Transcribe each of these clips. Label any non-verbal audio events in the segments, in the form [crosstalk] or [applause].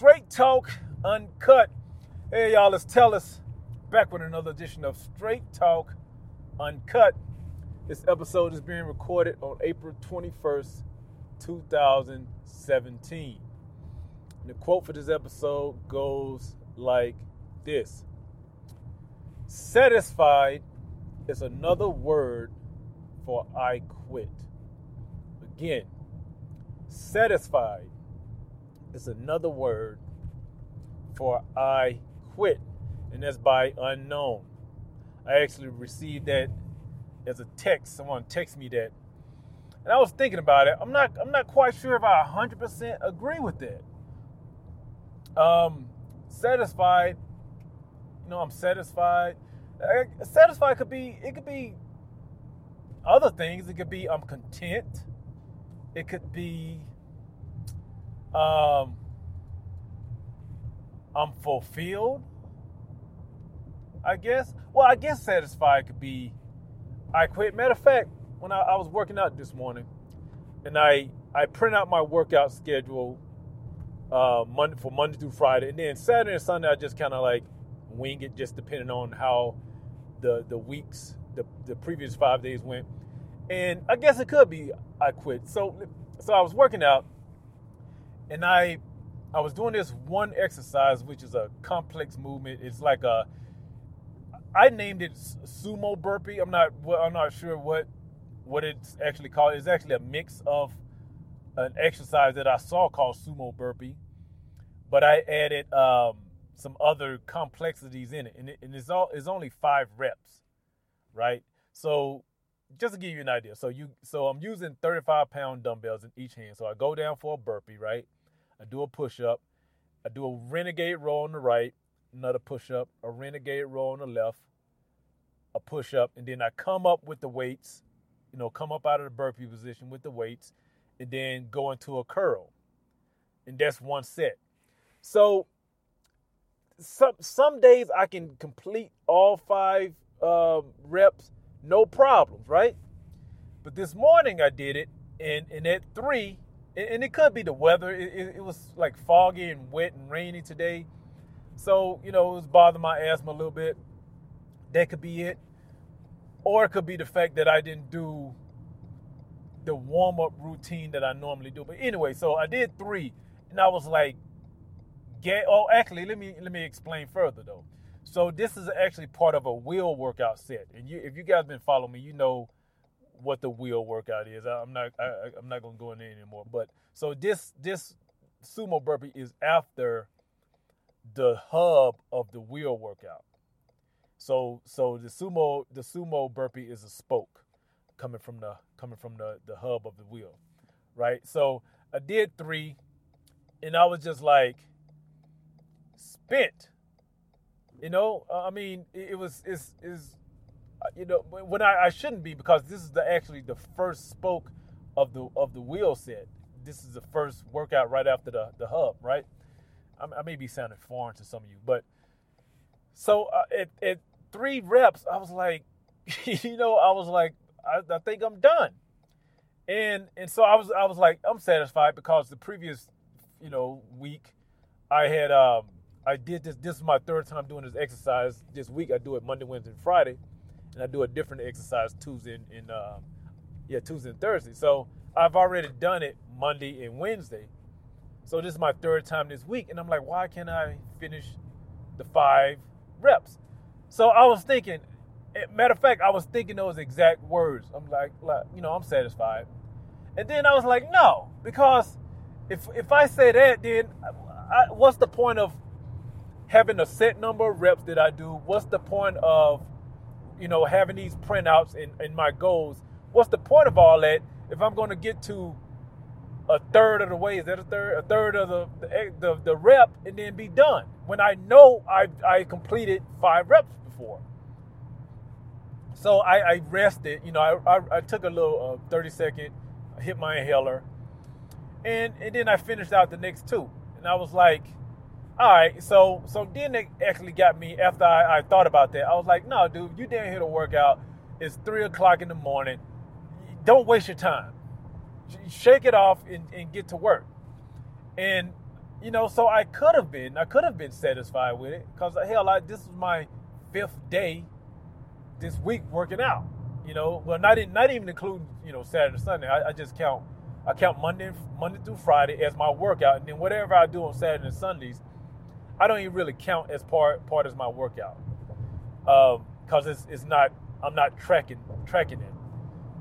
Straight Talk Uncut. Hey, y'all, let's tell us back with another edition of Straight Talk Uncut. This episode is being recorded on April 21st, 2017. And the quote for this episode goes like this Satisfied is another word for I quit. Again, satisfied is another word for I quit, and that's by unknown. I actually received that as a text. Someone texted me that, and I was thinking about it. I'm not. I'm not quite sure if I 100% agree with that. Um, satisfied. You know, I'm satisfied. Uh, satisfied could be. It could be other things. It could be I'm content. It could be um, I'm fulfilled. I guess. Well, I guess satisfied could be I quit. Matter of fact, when I, I was working out this morning, and I I print out my workout schedule uh, Monday for Monday through Friday, and then Saturday and Sunday I just kind of like wing it, just depending on how the the weeks the the previous five days went. And I guess it could be I quit. So so I was working out and I I was doing this one exercise, which is a complex movement. It's like a I named it sumo burpee. I'm not I'm not sure what what it's actually called. It's actually a mix of an exercise that I saw called sumo burpee, but I added um, some other complexities in it, and, it, and it's all it's only five reps, right? So just to give you an idea, so you so I'm using 35 pound dumbbells in each hand. So I go down for a burpee, right? I do a push up, I do a renegade row on the right, another push up, a renegade row on the left, a push up, and then I come up with the weights, you know, come up out of the burpee position with the weights, and then go into a curl. And that's one set. So some some days I can complete all five uh, reps, no problems, right? But this morning I did it, and and at three, and it could be the weather. It, it, it, was like foggy and wet and rainy today, so you know it was bothering my asthma a little bit. That could be it, or it could be the fact that I didn't do the warm up routine that I normally do. But anyway, so I did three, and I was like, "Get." Oh, actually, let me let me explain further though. So this is actually part of a wheel workout set, and you, if you guys been following me, you know what the wheel workout is. I'm not I, am not gonna go in there anymore. But so this this sumo burpee is after the hub of the wheel workout. So so the sumo the sumo burpee is a spoke coming from the coming from the the hub of the wheel, right? So I did three, and I was just like spent. You know, I mean, it, it was it's is you know, when I, I shouldn't be because this is the actually the first spoke of the of the wheel set. This is the first workout right after the the hub, right? I, I may be sounding foreign to some of you, but so uh, at at three reps, I was like, [laughs] you know, I was like, I, I think I'm done, and and so I was I was like, I'm satisfied because the previous, you know, week, I had um I did this. This is my third time doing this exercise this week. I do it Monday, Wednesday, and Friday and I do a different exercise Tuesday and, and uh, yeah Tuesday and Thursday. So I've already done it Monday and Wednesday. So this is my third time this week, and I'm like, why can't I finish the five reps? So I was thinking, eh, matter of fact, I was thinking those exact words. I'm like, like you know, I'm satisfied. And then I was like, no, because if if I say that, then I, what's the point of having a set number of reps that I do? What's the point of you know, having these printouts and, and my goals. What's the point of all that if I'm going to get to a third of the way? Is that a third? A third of the the, the, the rep and then be done when I know I I completed five reps before. So I, I rested. You know, I, I, I took a little uh, 30 second, hit my inhaler, and and then I finished out the next two, and I was like all right, so so then it actually got me after I, I thought about that. I was like, no, dude, you didn't hit a workout. It's three o'clock in the morning. Don't waste your time. Shake it off and, and get to work. And you know, so I could have been, I could have been satisfied with it because uh, hell, I, this is my fifth day this week working out. You know, well, not in, not even including you know Saturday and Sunday. I, I just count, I count Monday Monday through Friday as my workout, and then whatever I do on Saturday and Sundays, I don't even really count as part part as my workout because um, it's it's not I'm not tracking tracking it.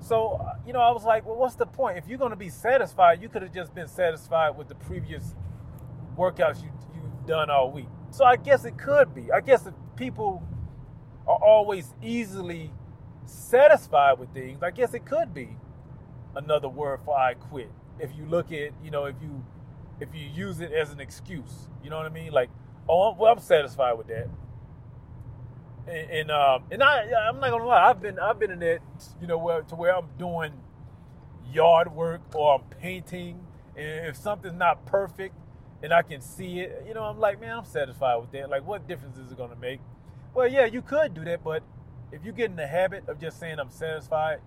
So you know, I was like, well, what's the point? If you're going to be satisfied, you could have just been satisfied with the previous workouts you you've done all week. So I guess it could be. I guess if people are always easily satisfied with things, I guess it could be another word for I quit. If you look at, you know, if you if you use it as an excuse, you know what I mean? Like, oh, well, I'm satisfied with that. And, and um, and I, I'm not gonna lie, I've been, I've been in that, you know, where to where I'm doing yard work or I'm painting, and if something's not perfect, and I can see it, you know, I'm like, man, I'm satisfied with that. Like, what difference is it gonna make? Well, yeah, you could do that, but if you get in the habit of just saying I'm satisfied,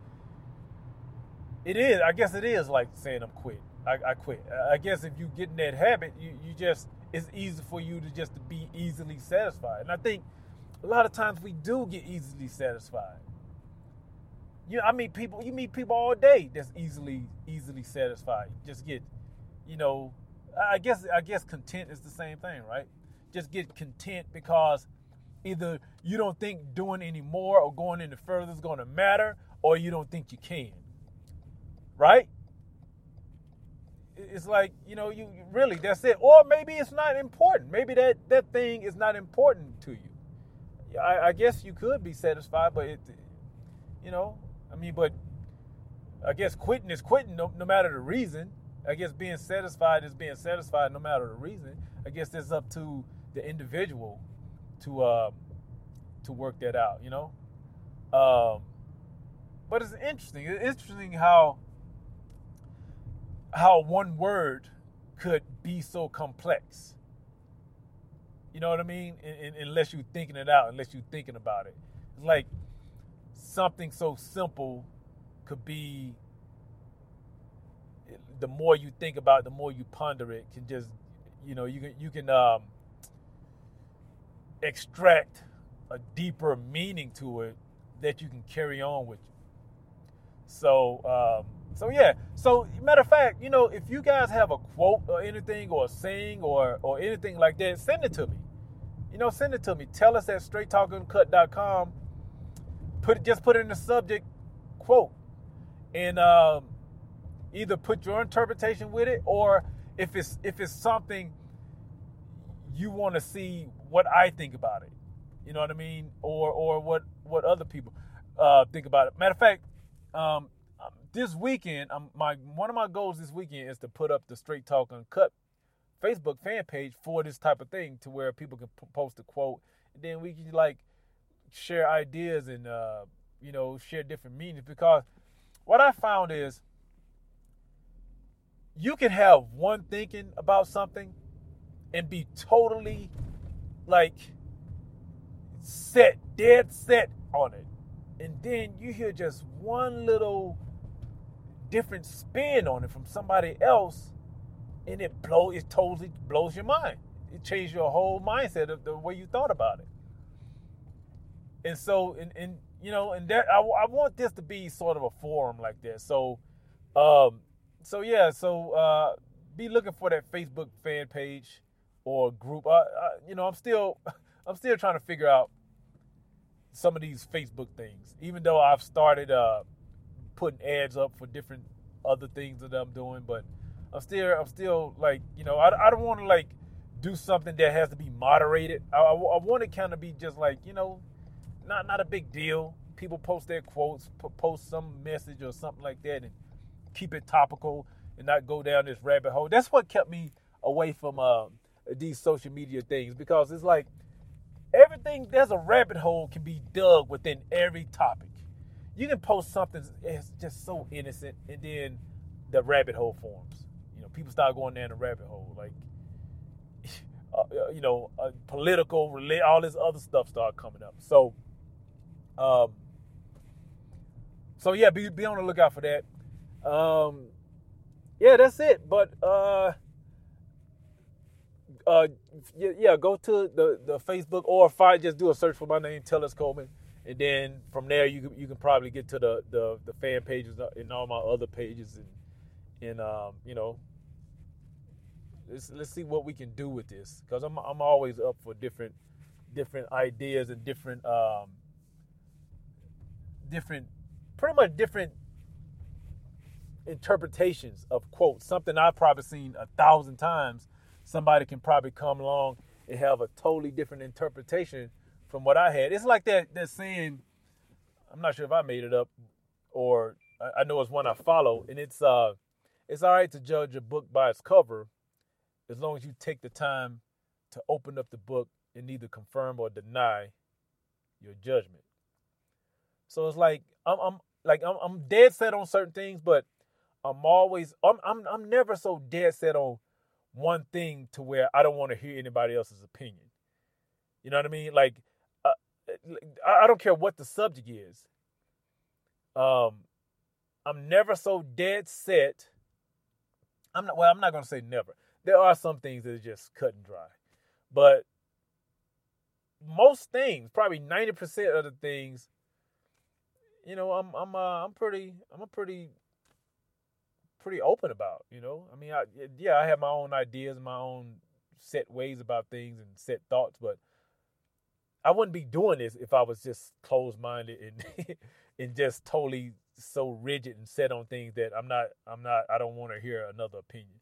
it is. I guess it is like saying I'm quit. I, I quit. I guess if you get in that habit, you, you just it's easy for you to just to be easily satisfied. And I think a lot of times we do get easily satisfied. You know, I meet people. You meet people all day that's easily easily satisfied. Just get, you know, I guess I guess content is the same thing, right? Just get content because either you don't think doing any more or going any further is going to matter, or you don't think you can. Right? It's like you know you really that's it. Or maybe it's not important. Maybe that that thing is not important to you. I, I guess you could be satisfied but it you know i mean but i guess quitting is quitting no, no matter the reason. I guess being satisfied is being satisfied no matter the reason. I guess it's up to the individual to uh, to work that out you know? Um, but it's interesting. It's interesting how how one word could be so complex. You know what I mean? In, in, unless you're thinking it out, unless you're thinking about it. It's like something so simple could be the more you think about it, the more you ponder it, can just you know, you can you can um, extract a deeper meaning to it that you can carry on with you. So um, so yeah. So matter of fact, you know, if you guys have a quote or anything or a saying or or anything like that, send it to me. You know, send it to me. Tell us at straighttalkuncut.com. Put just put in the subject quote, and um, either put your interpretation with it, or if it's if it's something you want to see what I think about it. You know what I mean, or or what what other people uh, think about it. Matter of fact, um, this weekend, I'm, my one of my goals this weekend is to put up the Straight Talk Uncut Facebook fan page for this type of thing, to where people can post a quote, and then we can like share ideas and uh, you know share different meanings. Because what I found is you can have one thinking about something and be totally like set, dead set on it. And then you hear just one little different spin on it from somebody else, and it blow it totally blows your mind. It changes your whole mindset of the way you thought about it. And so, and, and you know, and that I, I want this to be sort of a forum like this. So, um, so yeah, so uh, be looking for that Facebook fan page or group. I, you know, I'm still, [laughs] I'm still trying to figure out some of these Facebook things. Even though I've started uh, putting ads up for different other things that I'm doing, but I'm still I'm still like you know I, I don't want to like do something that has to be moderated. I, I, I want it kind of be just like you know not not a big deal. People post their quotes, post some message or something like that, and keep it topical and not go down this rabbit hole. That's what kept me away from uh, these social media things because it's like everything there's a rabbit hole can be dug within every topic you can post something it's just so innocent, and then the rabbit hole forms. You know, people start going down the rabbit hole, like [laughs] uh, uh, you know, uh, political, all this other stuff start coming up. So, um, so yeah, be be on the lookout for that. Um, yeah, that's it. But uh, uh, yeah, go to the the Facebook or if I just do a search for my name, Tellus Coleman, and then from there you can, you can probably get to the the, the fan pages and all my other pages and and um, you know let's let's see what we can do with this. Because I'm I'm always up for different different ideas and different um different pretty much different interpretations of quotes. Something I've probably seen a thousand times. Somebody can probably come along and have a totally different interpretation from what I had it's like that that saying I'm not sure if I made it up or I, I know it's one I follow and it's uh it's all right to judge a book by its cover as long as you take the time to open up the book and neither confirm or deny your judgment. So it's like I'm, I'm like I'm, I'm dead set on certain things, but I'm always I'm I'm I'm never so dead set on one thing to where I don't want to hear anybody else's opinion. You know what I mean? Like I don't care what the subject is. Um, I'm never so dead set. I'm not well. I'm not gonna say never there are some things that are just cut and dry. But most things, probably 90% of the things, you know, I'm I'm uh, I'm pretty I'm a pretty pretty open about, you know. I mean, I, yeah, I have my own ideas my own set ways about things and set thoughts, but I wouldn't be doing this if I was just closed-minded and [laughs] and just totally so rigid and set on things that I'm not I'm not I don't want to hear another opinion.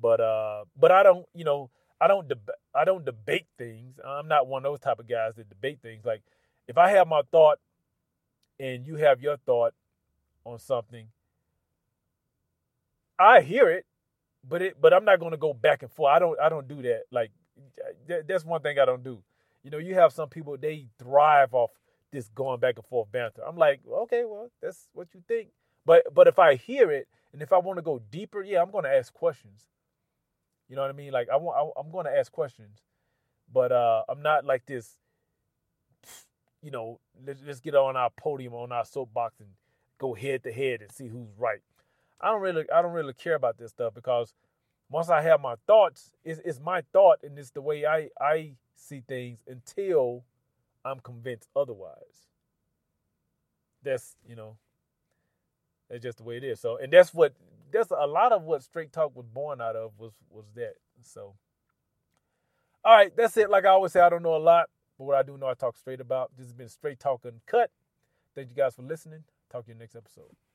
But uh, but I don't, you know, I don't deb- I don't debate things. I'm not one of those type of guys that debate things. Like if I have my thought and you have your thought on something, I hear it, but it but I'm not going to go back and forth. I don't I don't do that. Like that's one thing I don't do. You know, you have some people they thrive off this going back and forth banter. I'm like, okay, well, that's what you think. But but if I hear it and if I want to go deeper, yeah, I'm going to ask questions. You know what I mean? Like I want, I, am going to ask questions, but uh, I'm not like this. You know, let's, let's get on our podium, on our soapbox, and go head to head and see who's right. I don't really, I don't really care about this stuff because once I have my thoughts, it's, it's my thought and it's the way I I see things until I'm convinced otherwise. That's you know, that's just the way it is. So, and that's what that's a lot of what Straight Talk was born out of was was that. So, all right, that's it. Like I always say, I don't know a lot, but what I do know, I talk straight about. This has been Straight Talk Uncut. Thank you guys for listening. Talk to you next episode.